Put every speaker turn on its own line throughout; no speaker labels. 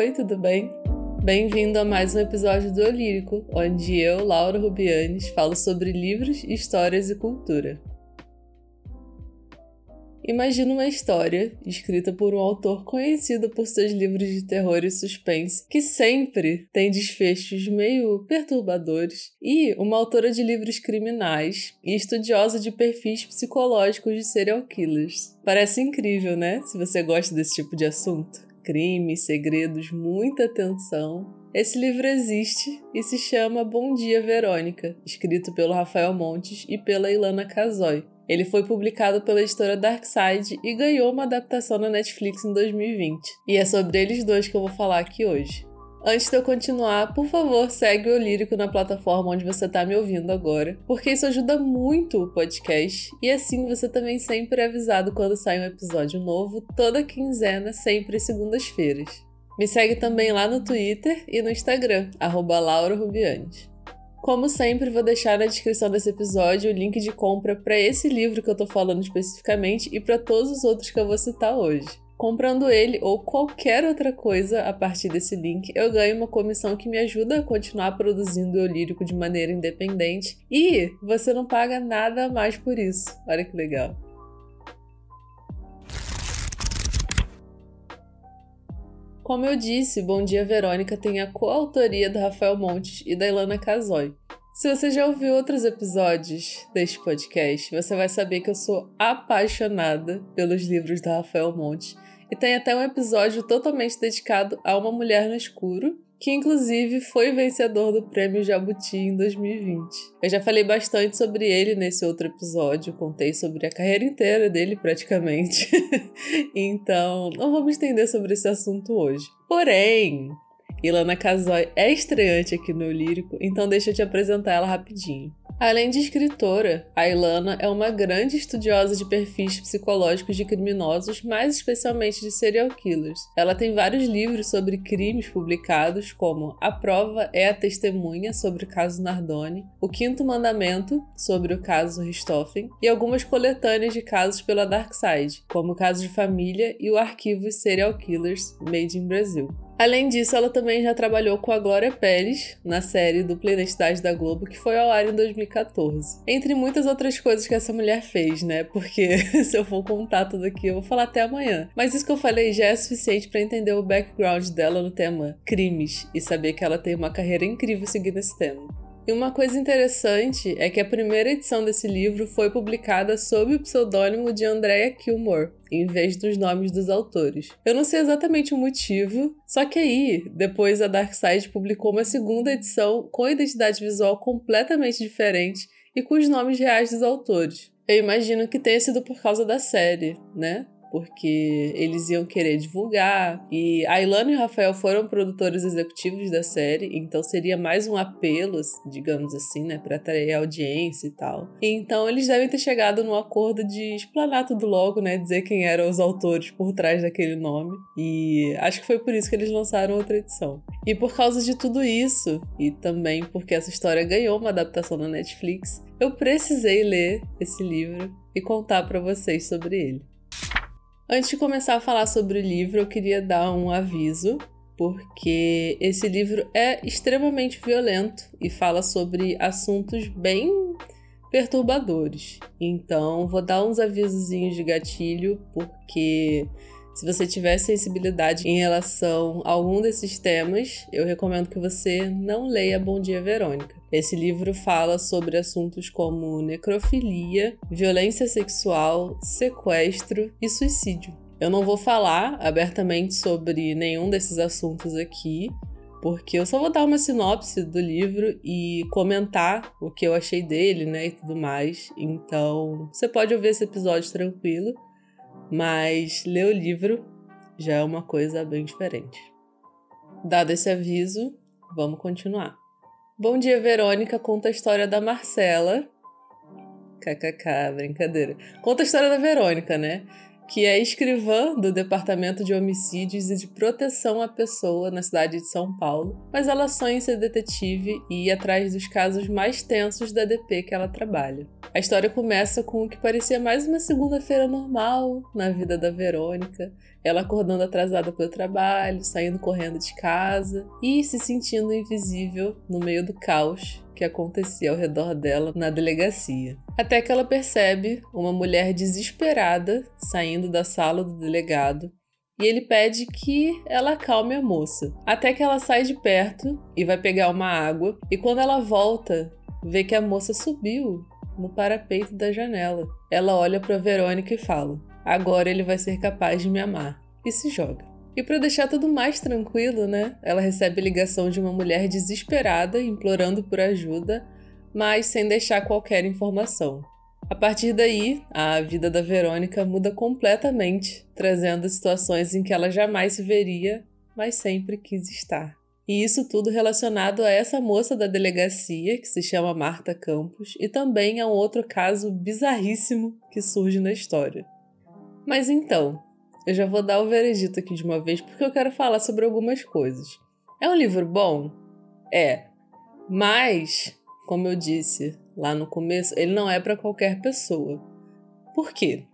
Oi, tudo bem? Bem-vindo a mais um episódio do Olírico, onde eu, Laura Rubianes, falo sobre livros, histórias e cultura. Imagina uma história escrita por um autor conhecido por seus livros de terror e suspense, que sempre tem desfechos meio perturbadores, e uma autora de livros criminais e estudiosa de perfis psicológicos de serial killers. Parece incrível, né? Se você gosta desse tipo de assunto crimes, segredos, muita tensão. Esse livro existe e se chama Bom Dia Verônica, escrito pelo Rafael Montes e pela Ilana Casoy. Ele foi publicado pela editora Darkside e ganhou uma adaptação na Netflix em 2020. E é sobre eles dois que eu vou falar aqui hoje. Antes de eu continuar, por favor, segue o Lírico na plataforma onde você está me ouvindo agora, porque isso ajuda muito o podcast e assim você também sempre é avisado quando sai um episódio novo, toda quinzena, sempre segundas-feiras. Me segue também lá no Twitter e no Instagram, @laurarubiantes. Como sempre, vou deixar na descrição desse episódio o link de compra para esse livro que eu estou falando especificamente e para todos os outros que eu vou citar hoje. Comprando ele ou qualquer outra coisa a partir desse link, eu ganho uma comissão que me ajuda a continuar produzindo o lírico de maneira independente e você não paga nada mais por isso. Olha que legal. Como eu disse, Bom Dia Verônica tem a coautoria do Rafael Montes e da Ilana Casoy. Se você já ouviu outros episódios deste podcast, você vai saber que eu sou apaixonada pelos livros da Rafael Montes e tem até um episódio totalmente dedicado a uma mulher no escuro, que inclusive foi vencedor do prêmio Jabuti em 2020. Eu já falei bastante sobre ele nesse outro episódio, contei sobre a carreira inteira dele praticamente. então, não vamos estender sobre esse assunto hoje. Porém, Ilana Casoy é estreante aqui no Lírico, então deixa eu te apresentar ela rapidinho. Além de escritora, a Ilana é uma grande estudiosa de perfis psicológicos de criminosos, mais especialmente de serial killers. Ela tem vários livros sobre crimes publicados, como A Prova é a Testemunha sobre o caso Nardoni, O Quinto Mandamento sobre o caso Richthofen e algumas coletâneas de casos pela Dark Side, como o Caso de Família e o Arquivo Serial Killers Made in Brasil. Além disso, ela também já trabalhou com a Glória Pérez na série Dupla Identidade da Globo, que foi ao ar em 2014. Entre muitas outras coisas que essa mulher fez, né? Porque se eu for contar tudo aqui, eu vou falar até amanhã. Mas isso que eu falei já é suficiente para entender o background dela no tema crimes e saber que ela tem uma carreira incrível seguindo esse tema. E uma coisa interessante é que a primeira edição desse livro foi publicada sob o pseudônimo de Andrea Kilmore, em vez dos nomes dos autores. Eu não sei exatamente o motivo, só que aí, depois a Darkside publicou uma segunda edição com identidade visual completamente diferente e com os nomes reais dos autores. Eu imagino que tenha sido por causa da série, né? Porque eles iam querer divulgar. E a Ilana e o Rafael foram produtores executivos da série, então seria mais um apelo, digamos assim, né, para atrair audiência e tal. Então eles devem ter chegado num acordo de explanar tudo logo, né, dizer quem eram os autores por trás daquele nome. E acho que foi por isso que eles lançaram outra edição. E por causa de tudo isso, e também porque essa história ganhou uma adaptação na Netflix, eu precisei ler esse livro e contar para vocês sobre ele. Antes de começar a falar sobre o livro, eu queria dar um aviso, porque esse livro é extremamente violento e fala sobre assuntos bem perturbadores. Então, vou dar uns avisozinhos de gatilho, porque se você tiver sensibilidade em relação a algum desses temas, eu recomendo que você não leia Bom Dia Verônica. Esse livro fala sobre assuntos como necrofilia, violência sexual, sequestro e suicídio. Eu não vou falar abertamente sobre nenhum desses assuntos aqui, porque eu só vou dar uma sinopse do livro e comentar o que eu achei dele, né, e tudo mais. Então, você pode ouvir esse episódio tranquilo, mas ler o livro já é uma coisa bem diferente. Dado esse aviso, vamos continuar. Bom dia, Verônica conta a história da Marcela. KKK, brincadeira. Conta a história da Verônica, né? Que é escrivã do Departamento de Homicídios e de Proteção à Pessoa na cidade de São Paulo, mas ela sonha ser detetive e ir atrás dos casos mais tensos da DP que ela trabalha. A história começa com o que parecia mais uma segunda-feira normal na vida da Verônica, ela acordando atrasada pelo trabalho, saindo correndo de casa e se sentindo invisível no meio do caos que acontecia ao redor dela na delegacia. Até que ela percebe uma mulher desesperada saindo da sala do delegado e ele pede que ela acalme a moça. Até que ela sai de perto e vai pegar uma água, e quando ela volta, vê que a moça subiu no parapeito da janela. Ela olha para Verônica e fala: Agora ele vai ser capaz de me amar. E se joga. E para deixar tudo mais tranquilo, né? Ela recebe ligação de uma mulher desesperada implorando por ajuda, mas sem deixar qualquer informação. A partir daí, a vida da Verônica muda completamente, trazendo situações em que ela jamais se veria, mas sempre quis estar. E isso tudo relacionado a essa moça da delegacia, que se chama Marta Campos, e também a um outro caso bizarríssimo que surge na história. Mas então, eu já vou dar o veredito aqui de uma vez porque eu quero falar sobre algumas coisas. É um livro bom? É. Mas, como eu disse lá no começo, ele não é para qualquer pessoa. Por quê?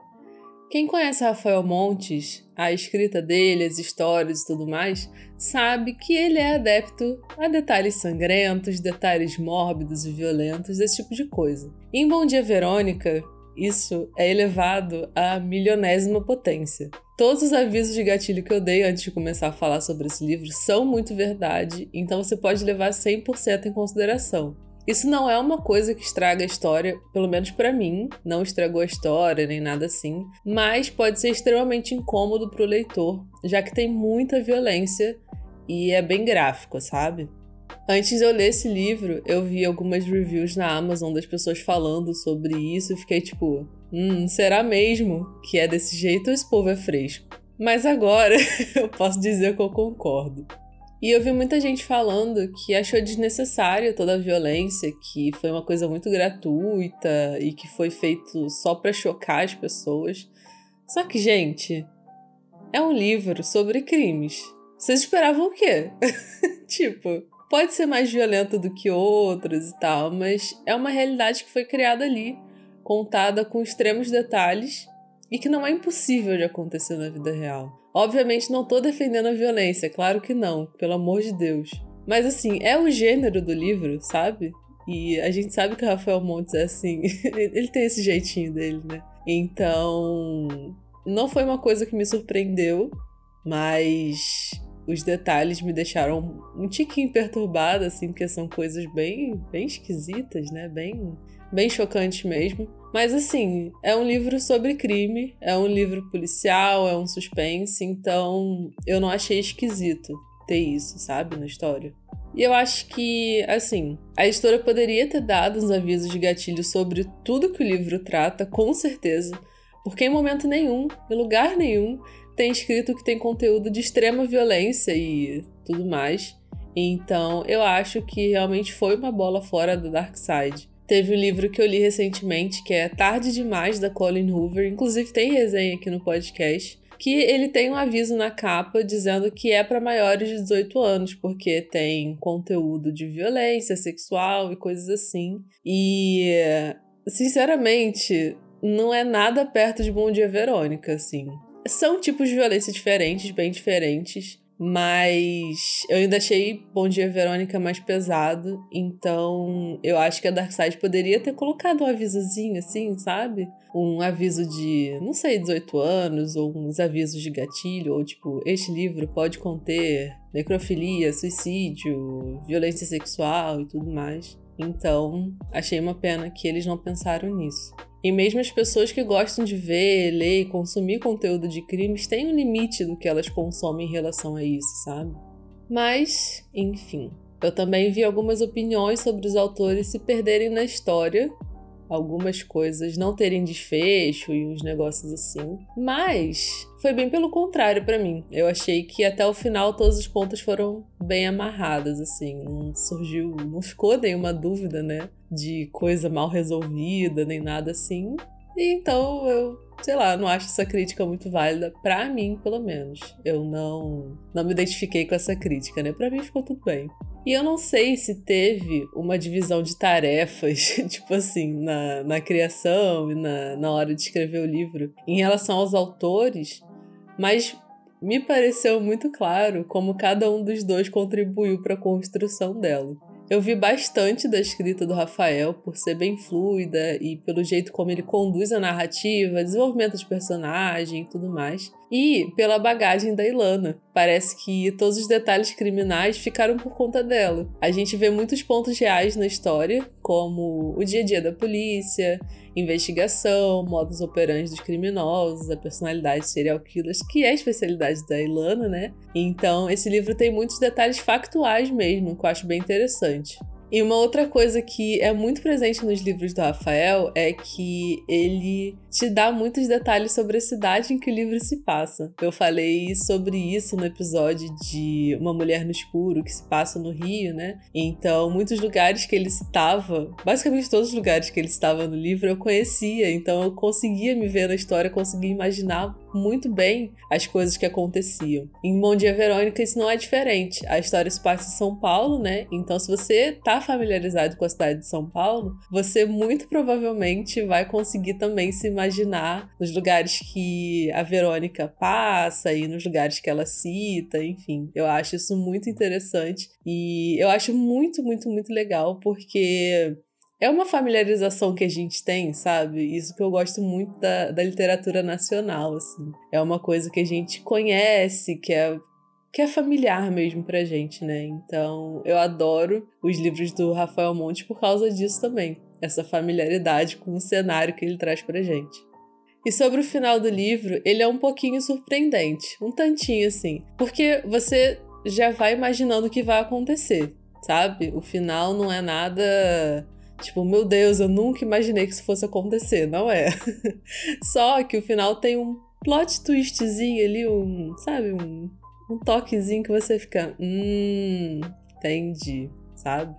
Quem conhece Rafael Montes, a escrita dele, as histórias e tudo mais, sabe que ele é adepto a detalhes sangrentos, detalhes mórbidos e violentos, esse tipo de coisa. Em Bom Dia Verônica, isso é elevado à milionésima potência. Todos os avisos de gatilho que eu dei antes de começar a falar sobre esse livro são muito verdade, então você pode levar 100% em consideração. Isso não é uma coisa que estraga a história, pelo menos para mim, não estragou a história nem nada assim, mas pode ser extremamente incômodo para o leitor, já que tem muita violência e é bem gráfico, sabe? Antes de eu ler esse livro, eu vi algumas reviews na Amazon das pessoas falando sobre isso e fiquei tipo, hum, será mesmo que é desse jeito ou esse povo é fresco? Mas agora eu posso dizer que eu concordo. E eu vi muita gente falando que achou desnecessária toda a violência, que foi uma coisa muito gratuita e que foi feito só para chocar as pessoas. Só que, gente, é um livro sobre crimes. Vocês esperavam o quê? tipo, pode ser mais violenta do que outras e tal, mas é uma realidade que foi criada ali, contada com extremos detalhes e que não é impossível de acontecer na vida real. Obviamente não tô defendendo a violência, claro que não, pelo amor de Deus. Mas assim, é o gênero do livro, sabe? E a gente sabe que o Rafael Montes é assim, ele tem esse jeitinho dele, né? Então, não foi uma coisa que me surpreendeu, mas os detalhes me deixaram um tiquinho perturbada, assim, porque são coisas bem, bem esquisitas, né? Bem, bem chocantes mesmo. Mas assim, é um livro sobre crime, é um livro policial, é um suspense, então eu não achei esquisito ter isso, sabe, na história. E eu acho que, assim, a editora poderia ter dado uns avisos de gatilho sobre tudo que o livro trata, com certeza, porque em momento nenhum, em lugar nenhum, tem escrito que tem conteúdo de extrema violência e tudo mais. Então, eu acho que realmente foi uma bola fora do Dark Side. Teve um livro que eu li recentemente, que é Tarde Demais, da Colin Hoover. Inclusive, tem resenha aqui no podcast. Que ele tem um aviso na capa dizendo que é para maiores de 18 anos, porque tem conteúdo de violência sexual e coisas assim. E, sinceramente, não é nada perto de Bom Dia Verônica, assim. São tipos de violência diferentes, bem diferentes. Mas eu ainda achei Bom Dia Verônica mais pesado. Então eu acho que a Darkseid poderia ter colocado um avisozinho assim, sabe? Um aviso de, não sei, 18 anos, ou uns avisos de gatilho, ou tipo, este livro pode conter necrofilia, suicídio, violência sexual e tudo mais. Então, achei uma pena que eles não pensaram nisso. E mesmo as pessoas que gostam de ver, ler e consumir conteúdo de crimes têm um limite do que elas consomem em relação a isso, sabe? Mas, enfim. Eu também vi algumas opiniões sobre os autores se perderem na história algumas coisas não terem desfecho e uns negócios assim. Mas foi bem pelo contrário para mim. Eu achei que até o final todos os pontos foram bem amarrados, assim. Não surgiu, não ficou nenhuma dúvida, né? De coisa mal resolvida, nem nada assim. Então eu, sei lá, não acho essa crítica muito válida, pra mim, pelo menos. Eu não, não me identifiquei com essa crítica, né? Pra mim ficou tudo bem. E eu não sei se teve uma divisão de tarefas, tipo assim, na, na criação e na, na hora de escrever o livro, em relação aos autores, mas me pareceu muito claro como cada um dos dois contribuiu para a construção dela. Eu vi bastante da escrita do Rafael por ser bem fluida e pelo jeito como ele conduz a narrativa, desenvolvimento de personagem e tudo mais. E pela bagagem da Ilana. Parece que todos os detalhes criminais ficaram por conta dela. A gente vê muitos pontos reais na história, como o dia a dia da polícia, investigação, modus operandi dos criminosos, a personalidade de serial killers, que é a especialidade da Ilana, né? Então, esse livro tem muitos detalhes factuais mesmo, que eu acho bem interessante. E uma outra coisa que é muito presente nos livros do Rafael é que ele te dá muitos detalhes sobre a cidade em que o livro se passa. Eu falei sobre isso no episódio de Uma Mulher no Escuro, que se passa no Rio, né? Então, muitos lugares que ele citava, basicamente todos os lugares que ele citava no livro, eu conhecia. Então, eu conseguia me ver na história, conseguia imaginar muito bem as coisas que aconteciam. Em Bom Dia Verônica, isso não é diferente. A história se passa em São Paulo, né? Então, se você tá familiarizado com a cidade de São Paulo, você muito provavelmente vai conseguir também se imaginar nos lugares que a Verônica passa e nos lugares que ela cita, enfim. Eu acho isso muito interessante e eu acho muito, muito, muito legal porque é uma familiarização que a gente tem, sabe? Isso que eu gosto muito da, da literatura nacional, assim. É uma coisa que a gente conhece, que é, que é familiar mesmo pra gente, né? Então, eu adoro os livros do Rafael Monte por causa disso também. Essa familiaridade com o cenário que ele traz pra gente. E sobre o final do livro, ele é um pouquinho surpreendente, um tantinho assim, porque você já vai imaginando o que vai acontecer, sabe? O final não é nada Tipo, meu Deus, eu nunca imaginei que isso fosse acontecer. Não é. Só que o final tem um plot twistzinho ali, um, sabe, um, um toquezinho que você fica, hum, entendi, sabe?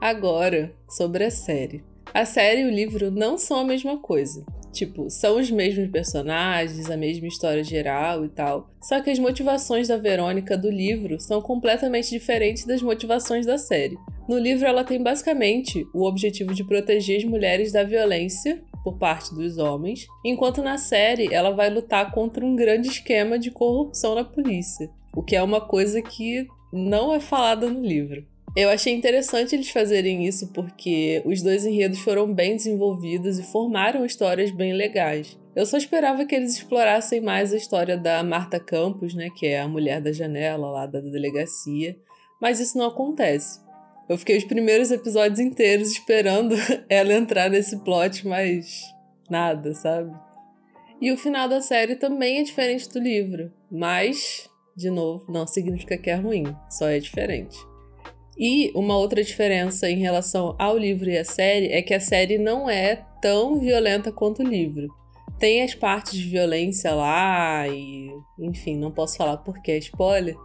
Agora, sobre a série. A série e o livro não são a mesma coisa. Tipo, são os mesmos personagens, a mesma história geral e tal. Só que as motivações da Verônica do livro são completamente diferentes das motivações da série. No livro, ela tem basicamente o objetivo de proteger as mulheres da violência por parte dos homens, enquanto na série ela vai lutar contra um grande esquema de corrupção na polícia, o que é uma coisa que não é falada no livro. Eu achei interessante eles fazerem isso porque os dois enredos foram bem desenvolvidos e formaram histórias bem legais. Eu só esperava que eles explorassem mais a história da Marta Campos, né, que é a mulher da janela lá da delegacia, mas isso não acontece. Eu fiquei os primeiros episódios inteiros esperando ela entrar nesse plot, mas nada, sabe? E o final da série também é diferente do livro, mas, de novo, não significa que é ruim, só é diferente. E uma outra diferença em relação ao livro e à série é que a série não é tão violenta quanto o livro. Tem as partes de violência lá e, enfim, não posso falar porque é spoiler,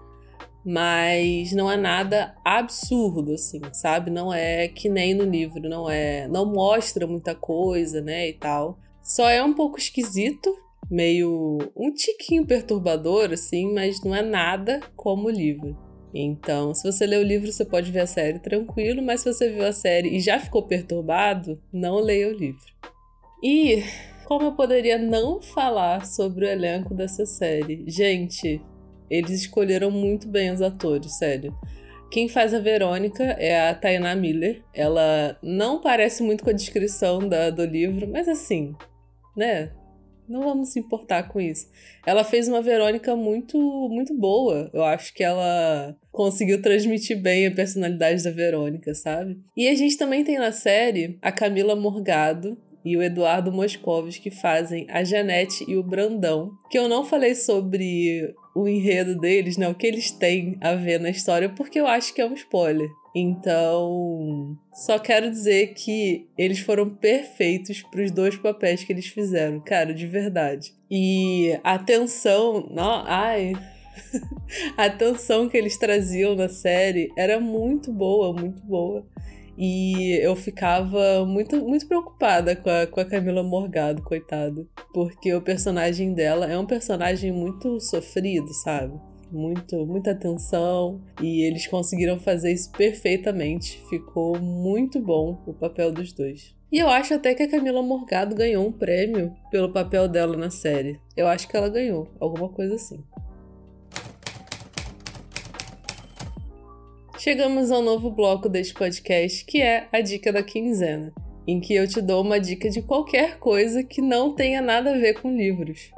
mas não é nada absurdo assim, sabe? Não é que nem no livro, não é, não mostra muita coisa, né, e tal. Só é um pouco esquisito, meio um tiquinho perturbador assim, mas não é nada como o livro. Então, se você lê o livro, você pode ver a série tranquilo, mas se você viu a série e já ficou perturbado, não leia o livro. E como eu poderia não falar sobre o elenco dessa série? Gente, eles escolheram muito bem os atores, sério. Quem faz a Verônica é a Tainá Miller. Ela não parece muito com a descrição da, do livro, mas assim, né? Não vamos se importar com isso. Ela fez uma Verônica muito, muito boa. Eu acho que ela conseguiu transmitir bem a personalidade da Verônica, sabe? E a gente também tem na série a Camila Morgado, e o Eduardo Moscovis que fazem a Janete e o Brandão, que eu não falei sobre o enredo deles, né? O que eles têm a ver na história, porque eu acho que é um spoiler. Então, só quero dizer que eles foram perfeitos para os dois papéis que eles fizeram, cara, de verdade. E a tensão, não, ai, a tensão que eles traziam na série era muito boa, muito boa. E eu ficava muito, muito preocupada com a, com a Camila Morgado, coitada. Porque o personagem dela é um personagem muito sofrido, sabe? Muito, muita atenção. E eles conseguiram fazer isso perfeitamente. Ficou muito bom o papel dos dois. E eu acho até que a Camila Morgado ganhou um prêmio pelo papel dela na série. Eu acho que ela ganhou, alguma coisa assim. Chegamos ao novo bloco deste podcast, que é a dica da quinzena, em que eu te dou uma dica de qualquer coisa que não tenha nada a ver com livros.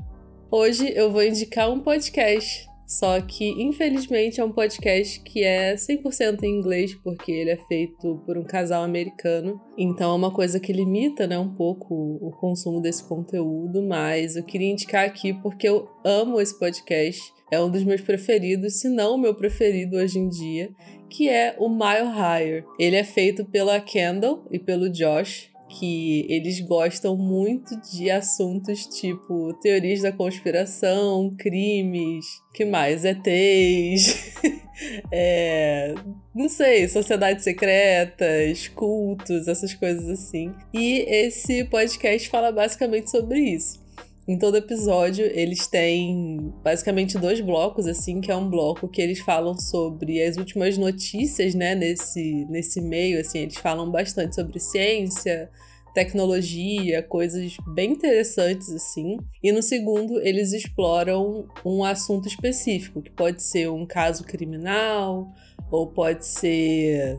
Hoje eu vou indicar um podcast, só que infelizmente é um podcast que é 100% em inglês, porque ele é feito por um casal americano, então é uma coisa que limita né, um pouco o consumo desse conteúdo, mas eu queria indicar aqui porque eu amo esse podcast. É um dos meus preferidos, se não o meu preferido hoje em dia que é o Mile Higher. Ele é feito pela Kendall e pelo Josh, que eles gostam muito de assuntos tipo teorias da conspiração, crimes, que mais? ETs, é, não sei, sociedades secretas, cultos, essas coisas assim. E esse podcast fala basicamente sobre isso. Em todo episódio, eles têm basicamente dois blocos, assim, que é um bloco que eles falam sobre as últimas notícias, né, nesse, nesse meio, assim, eles falam bastante sobre ciência, tecnologia, coisas bem interessantes, assim. E no segundo, eles exploram um assunto específico, que pode ser um caso criminal, ou pode ser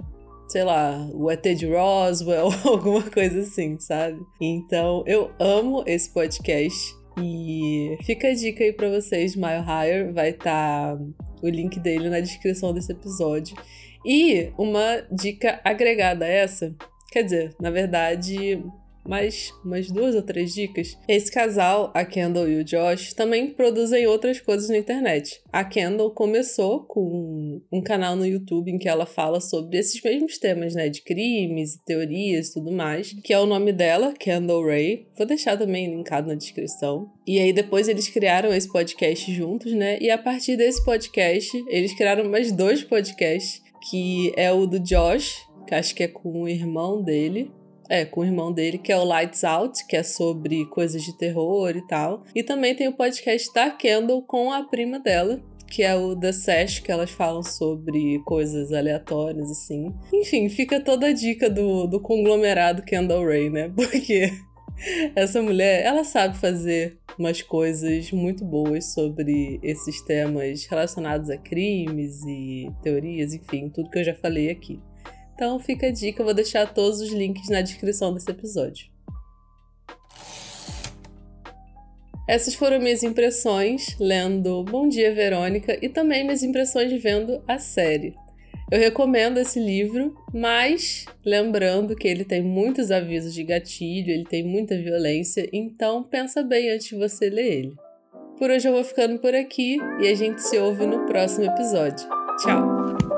sei lá, o ET de Roswell, alguma coisa assim, sabe? Então, eu amo esse podcast. E fica a dica aí para vocês, Mile Higher, vai estar tá o link dele na descrição desse episódio. E uma dica agregada a essa, quer dizer, na verdade, mais umas duas ou três dicas. Esse casal, a Kendall e o Josh, também produzem outras coisas na internet. A Kendall começou com um canal no YouTube em que ela fala sobre esses mesmos temas, né, de crimes, teorias e tudo mais, que é o nome dela, Kendall Ray. Vou deixar também linkado na descrição. E aí depois eles criaram esse podcast juntos, né? E a partir desse podcast, eles criaram mais dois podcasts, que é o do Josh, que acho que é com o irmão dele, é, com o irmão dele, que é o Lights Out, que é sobre coisas de terror e tal. E também tem o podcast da Kendall com a prima dela, que é o The Sash, que elas falam sobre coisas aleatórias, assim. Enfim, fica toda a dica do, do conglomerado Kendall Ray, né? Porque essa mulher, ela sabe fazer umas coisas muito boas sobre esses temas relacionados a crimes e teorias, enfim, tudo que eu já falei aqui. Então fica a dica, eu vou deixar todos os links na descrição desse episódio. Essas foram minhas impressões lendo Bom Dia Verônica e também minhas impressões vendo a série. Eu recomendo esse livro, mas lembrando que ele tem muitos avisos de gatilho, ele tem muita violência, então pensa bem antes de você ler ele. Por hoje eu vou ficando por aqui e a gente se ouve no próximo episódio. Tchau!